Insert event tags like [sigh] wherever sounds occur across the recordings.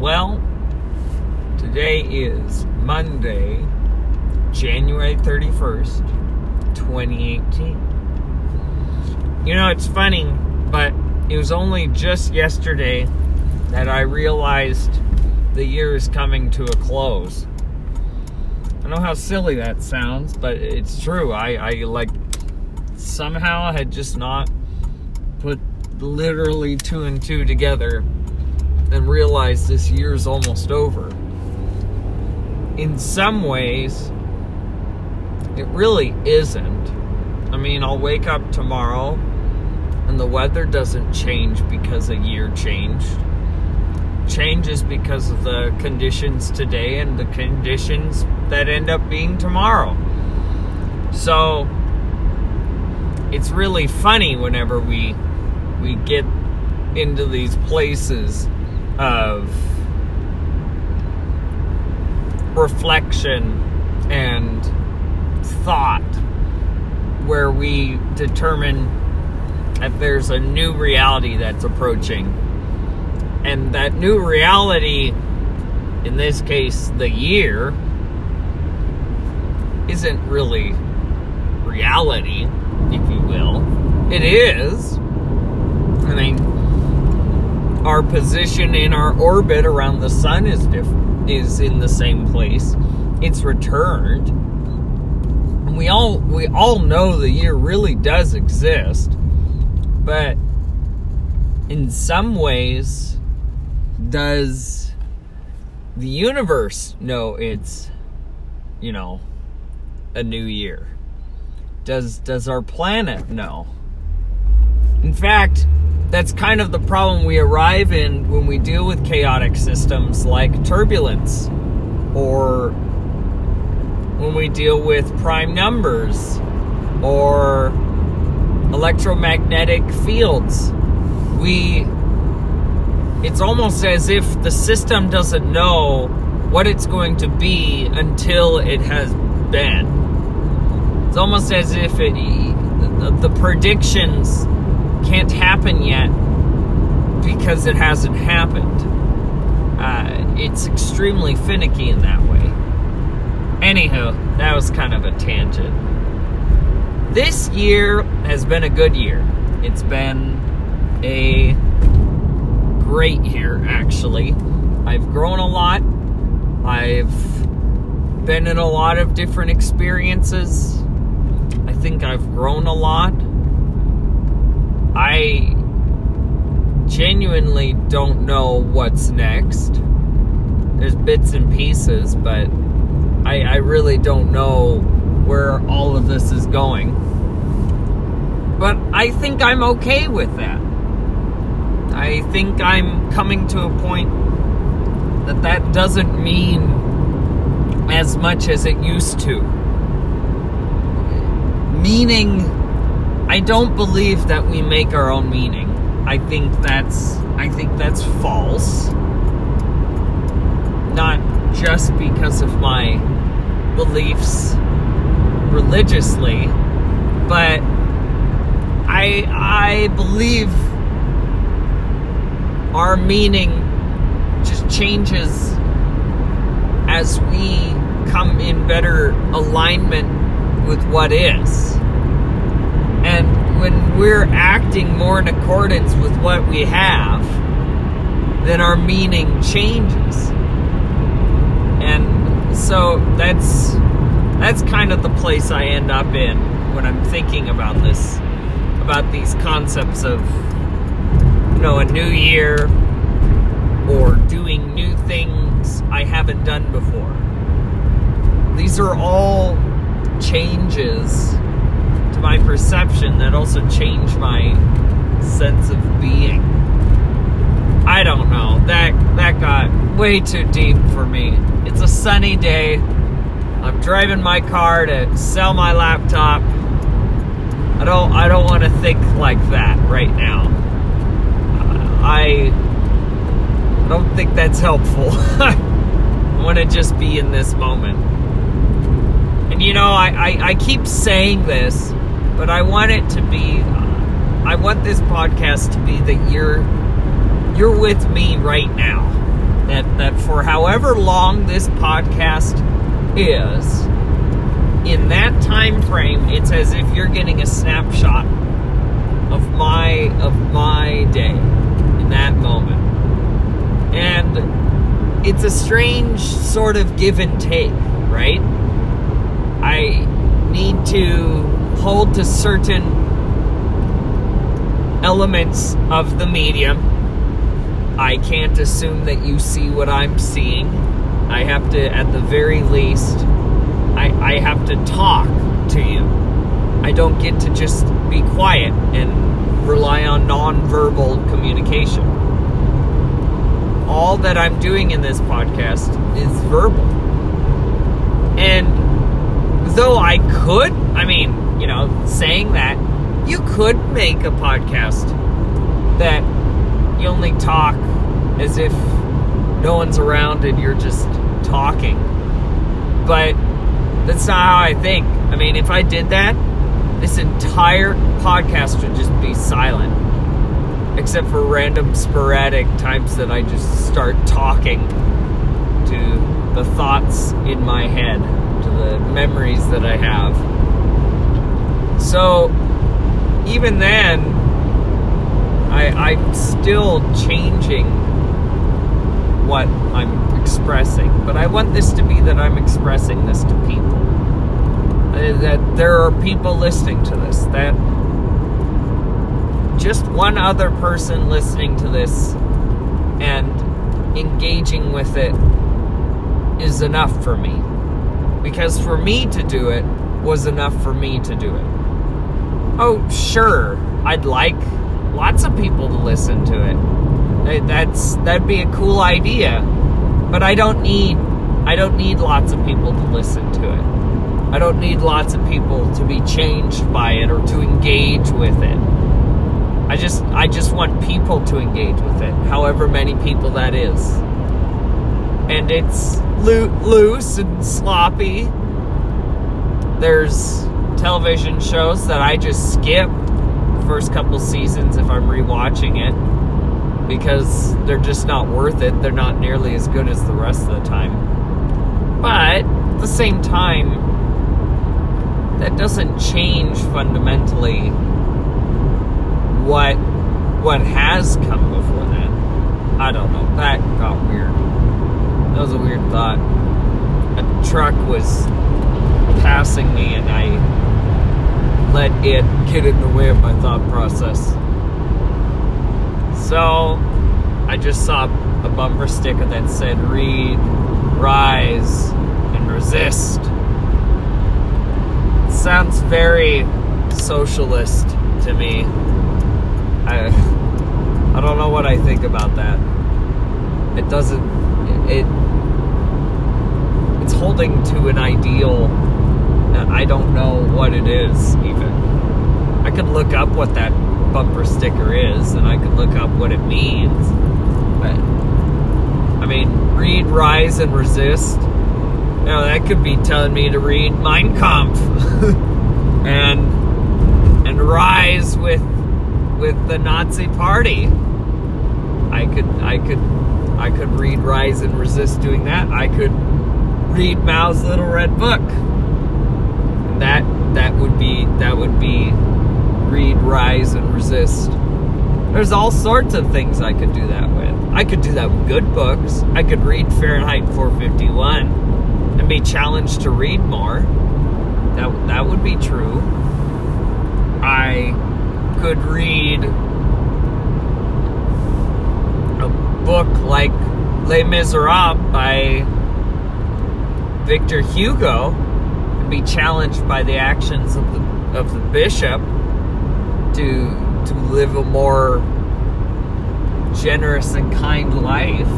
Well, today is Monday, January 31st, 2018. You know, it's funny, but it was only just yesterday that I realized the year is coming to a close. I know how silly that sounds, but it's true. I, I like somehow had just not put literally two and two together and realize this year's almost over. In some ways, it really isn't. I mean, I'll wake up tomorrow and the weather doesn't change because a year changed. Changes because of the conditions today and the conditions that end up being tomorrow. So, it's really funny whenever we we get into these places of reflection and thought where we determine that there's a new reality that's approaching. And that new reality in this case the year isn't really reality if you will. It is. I mean our position in our orbit around the sun is different is in the same place. It's returned. And we all we all know the year really does exist but in some ways does the universe know it's you know a new year? Does does our planet know? In fact that's kind of the problem we arrive in when we deal with chaotic systems like turbulence or when we deal with prime numbers or electromagnetic fields. We it's almost as if the system doesn't know what it's going to be until it has been. It's almost as if it the, the predictions can't happen yet because it hasn't happened. Uh, it's extremely finicky in that way. Anywho, that was kind of a tangent. This year has been a good year. It's been a great year, actually. I've grown a lot. I've been in a lot of different experiences. I think I've grown a lot. I genuinely don't know what's next. There's bits and pieces, but I, I really don't know where all of this is going. But I think I'm okay with that. I think I'm coming to a point that that doesn't mean as much as it used to. Meaning, I don't believe that we make our own meaning. I think that's I think that's false. Not just because of my beliefs religiously, but I I believe our meaning just changes as we come in better alignment with what is. We're acting more in accordance with what we have, then our meaning changes. And so that's that's kind of the place I end up in when I'm thinking about this about these concepts of you know a new year or doing new things I haven't done before. These are all changes my perception that also change my sense of being. I don't know. That that got way too deep for me. It's a sunny day. I'm driving my car to sell my laptop. I don't I don't want to think like that right now. Uh, I I don't think that's helpful. [laughs] I want to just be in this moment. And you know, I, I, I keep saying this, but I want it to be I want this podcast to be that you're you're with me right now. that that for however long this podcast is, in that time frame, it's as if you're getting a snapshot of my of my day in that moment. And it's a strange sort of give and take, right? I need to hold to certain elements of the medium. I can't assume that you see what I'm seeing. I have to, at the very least, I, I have to talk to you. I don't get to just be quiet and rely on nonverbal communication. All that I'm doing in this podcast is verbal. And though I could, I mean, you know, saying that, you could make a podcast that you only talk as if no one's around and you're just talking. But that's not how I think. I mean, if I did that, this entire podcast would just be silent. Except for random sporadic times that I just start talking to the thoughts in my head, to the memories that I have. So, even then, I, I'm still changing what I'm expressing. But I want this to be that I'm expressing this to people. Uh, that there are people listening to this. That just one other person listening to this and engaging with it is enough for me. Because for me to do it was enough for me to do it. Oh, sure, I'd like lots of people to listen to it. Uh, that's that'd be a cool idea, but I don't need I don't need lots of people to listen to it. I don't need lots of people to be changed by it or to engage with it. I just I just want people to engage with it, however many people that is. And it's loo- loose and sloppy. There's television shows that I just skip the first couple seasons if I'm rewatching it because they're just not worth it. They're not nearly as good as the rest of the time. But at the same time, that doesn't change fundamentally what what has come before that. I don't know. That got weird. That was a weird thought. A truck was passing me and I let it get in the way of my thought process. So I just saw a bumper sticker that said read, rise, and resist. It sounds very socialist to me. I I don't know what I think about that. It doesn't it it's holding to an ideal I don't know what it is even. I could look up what that bumper sticker is and I could look up what it means. But I mean, read, rise, and resist. You know, that could be telling me to read Mein Kampf [laughs] and and rise with with the Nazi party. I could I could I could read Rise and Resist doing that. I could read Mao's Little Red Book that that would be that would be read, rise, and resist. There's all sorts of things I could do that with. I could do that with good books. I could read Fahrenheit 451 and be challenged to read more. That that would be true. I could read a book like Les Miserables by Victor Hugo and be challenged by the actions of the of the bishop to to live a more generous and kind life.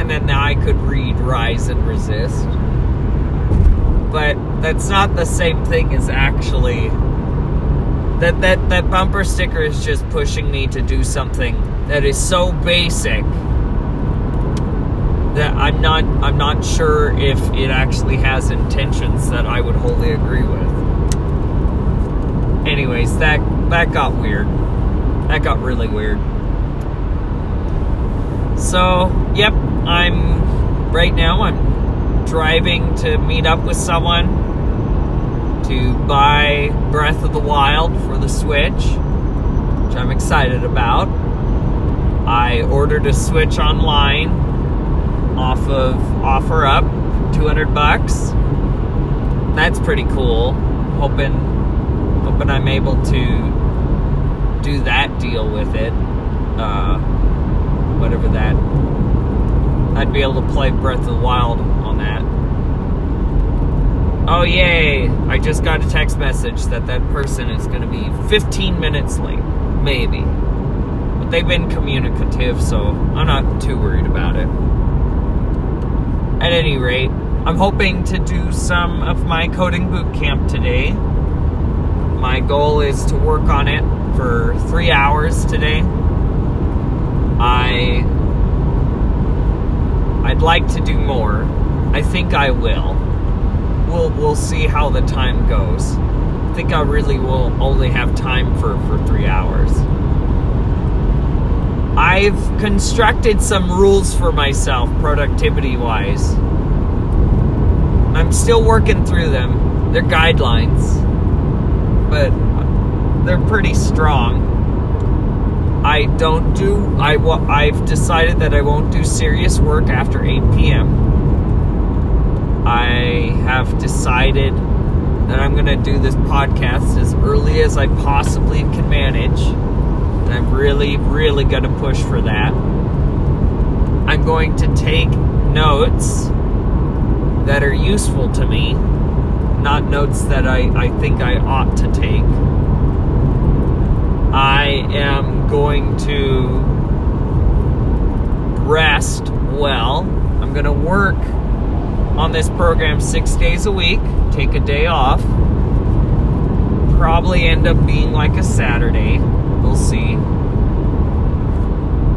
And then I could read Rise and Resist. But that's not the same thing as actually that that that bumper sticker is just pushing me to do something that is so basic that I'm not I'm not sure if it actually has intentions that I would wholly agree with. Anyways, that that got weird. That got really weird. So, yep, I'm right now I'm driving to meet up with someone to buy Breath of the Wild for the Switch, which I'm excited about. I ordered a Switch online off of OfferUp 200 bucks. That's pretty cool. Hoping hoping I'm able to do that deal with it. Uh, whatever that. I'd be able to play Breath of the Wild on that. Oh, yay! I just got a text message that that person is going to be 15 minutes late. Maybe. But they've been communicative, so I'm not too worried about it. At any rate, I'm hoping to do some of my coding boot camp today. My goal is to work on it for three hours today. I I'd like to do more. I think I will. We'll we'll see how the time goes. I think I really will only have time for, for three hours. I've constructed some rules for myself, productivity wise. I'm still working through them. They're guidelines, but they're pretty strong. I don't do. I I've decided that I won't do serious work after 8 p.m. I have decided that I'm going to do this podcast as early as I possibly can manage. And I'm really, really going to push for that. I'm going to take notes that are useful to me, not notes that I, I think I ought to take. I am going to rest well. I'm going to work on this program six days a week, take a day off. Probably end up being like a Saturday. We'll see.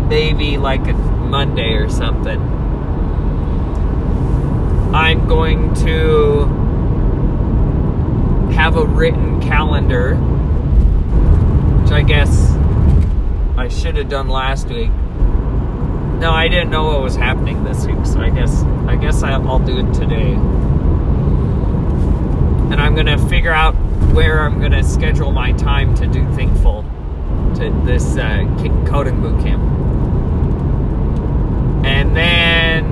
Maybe like a Monday or something. I'm going to have a written calendar which I guess I should have done last week. No, I didn't know what was happening this week, so I guess I guess I'll do it today. And I'm gonna figure out where I'm gonna schedule my time to do Thinkful to this uh, coding boot camp. And then,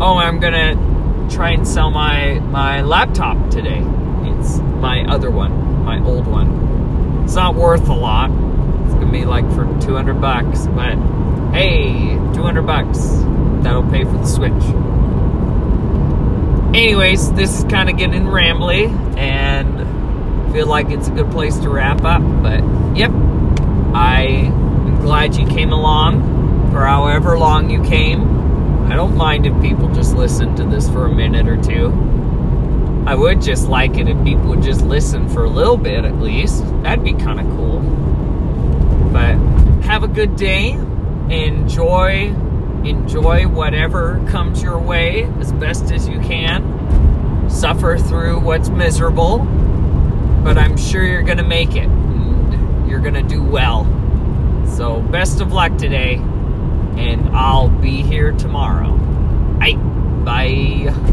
oh, I'm gonna try and sell my my laptop today. It's my other one, my old one. It's not worth a lot. It's gonna be like for 200 bucks, but hey, 200 bucks. That'll pay for the Switch. Anyways, this is kind of getting rambly, and feel like it's a good place to wrap up. But yep, I am glad you came along for however long you came. I don't mind if people just listen to this for a minute or two. I would just like it if people would just listen for a little bit at least. That'd be kind of cool. But have a good day. Enjoy enjoy whatever comes your way as best as you can. Suffer through what's miserable, but I'm sure you're going to make it. you're going to do well. So, best of luck today, and I'll be here tomorrow. Bye. Bye.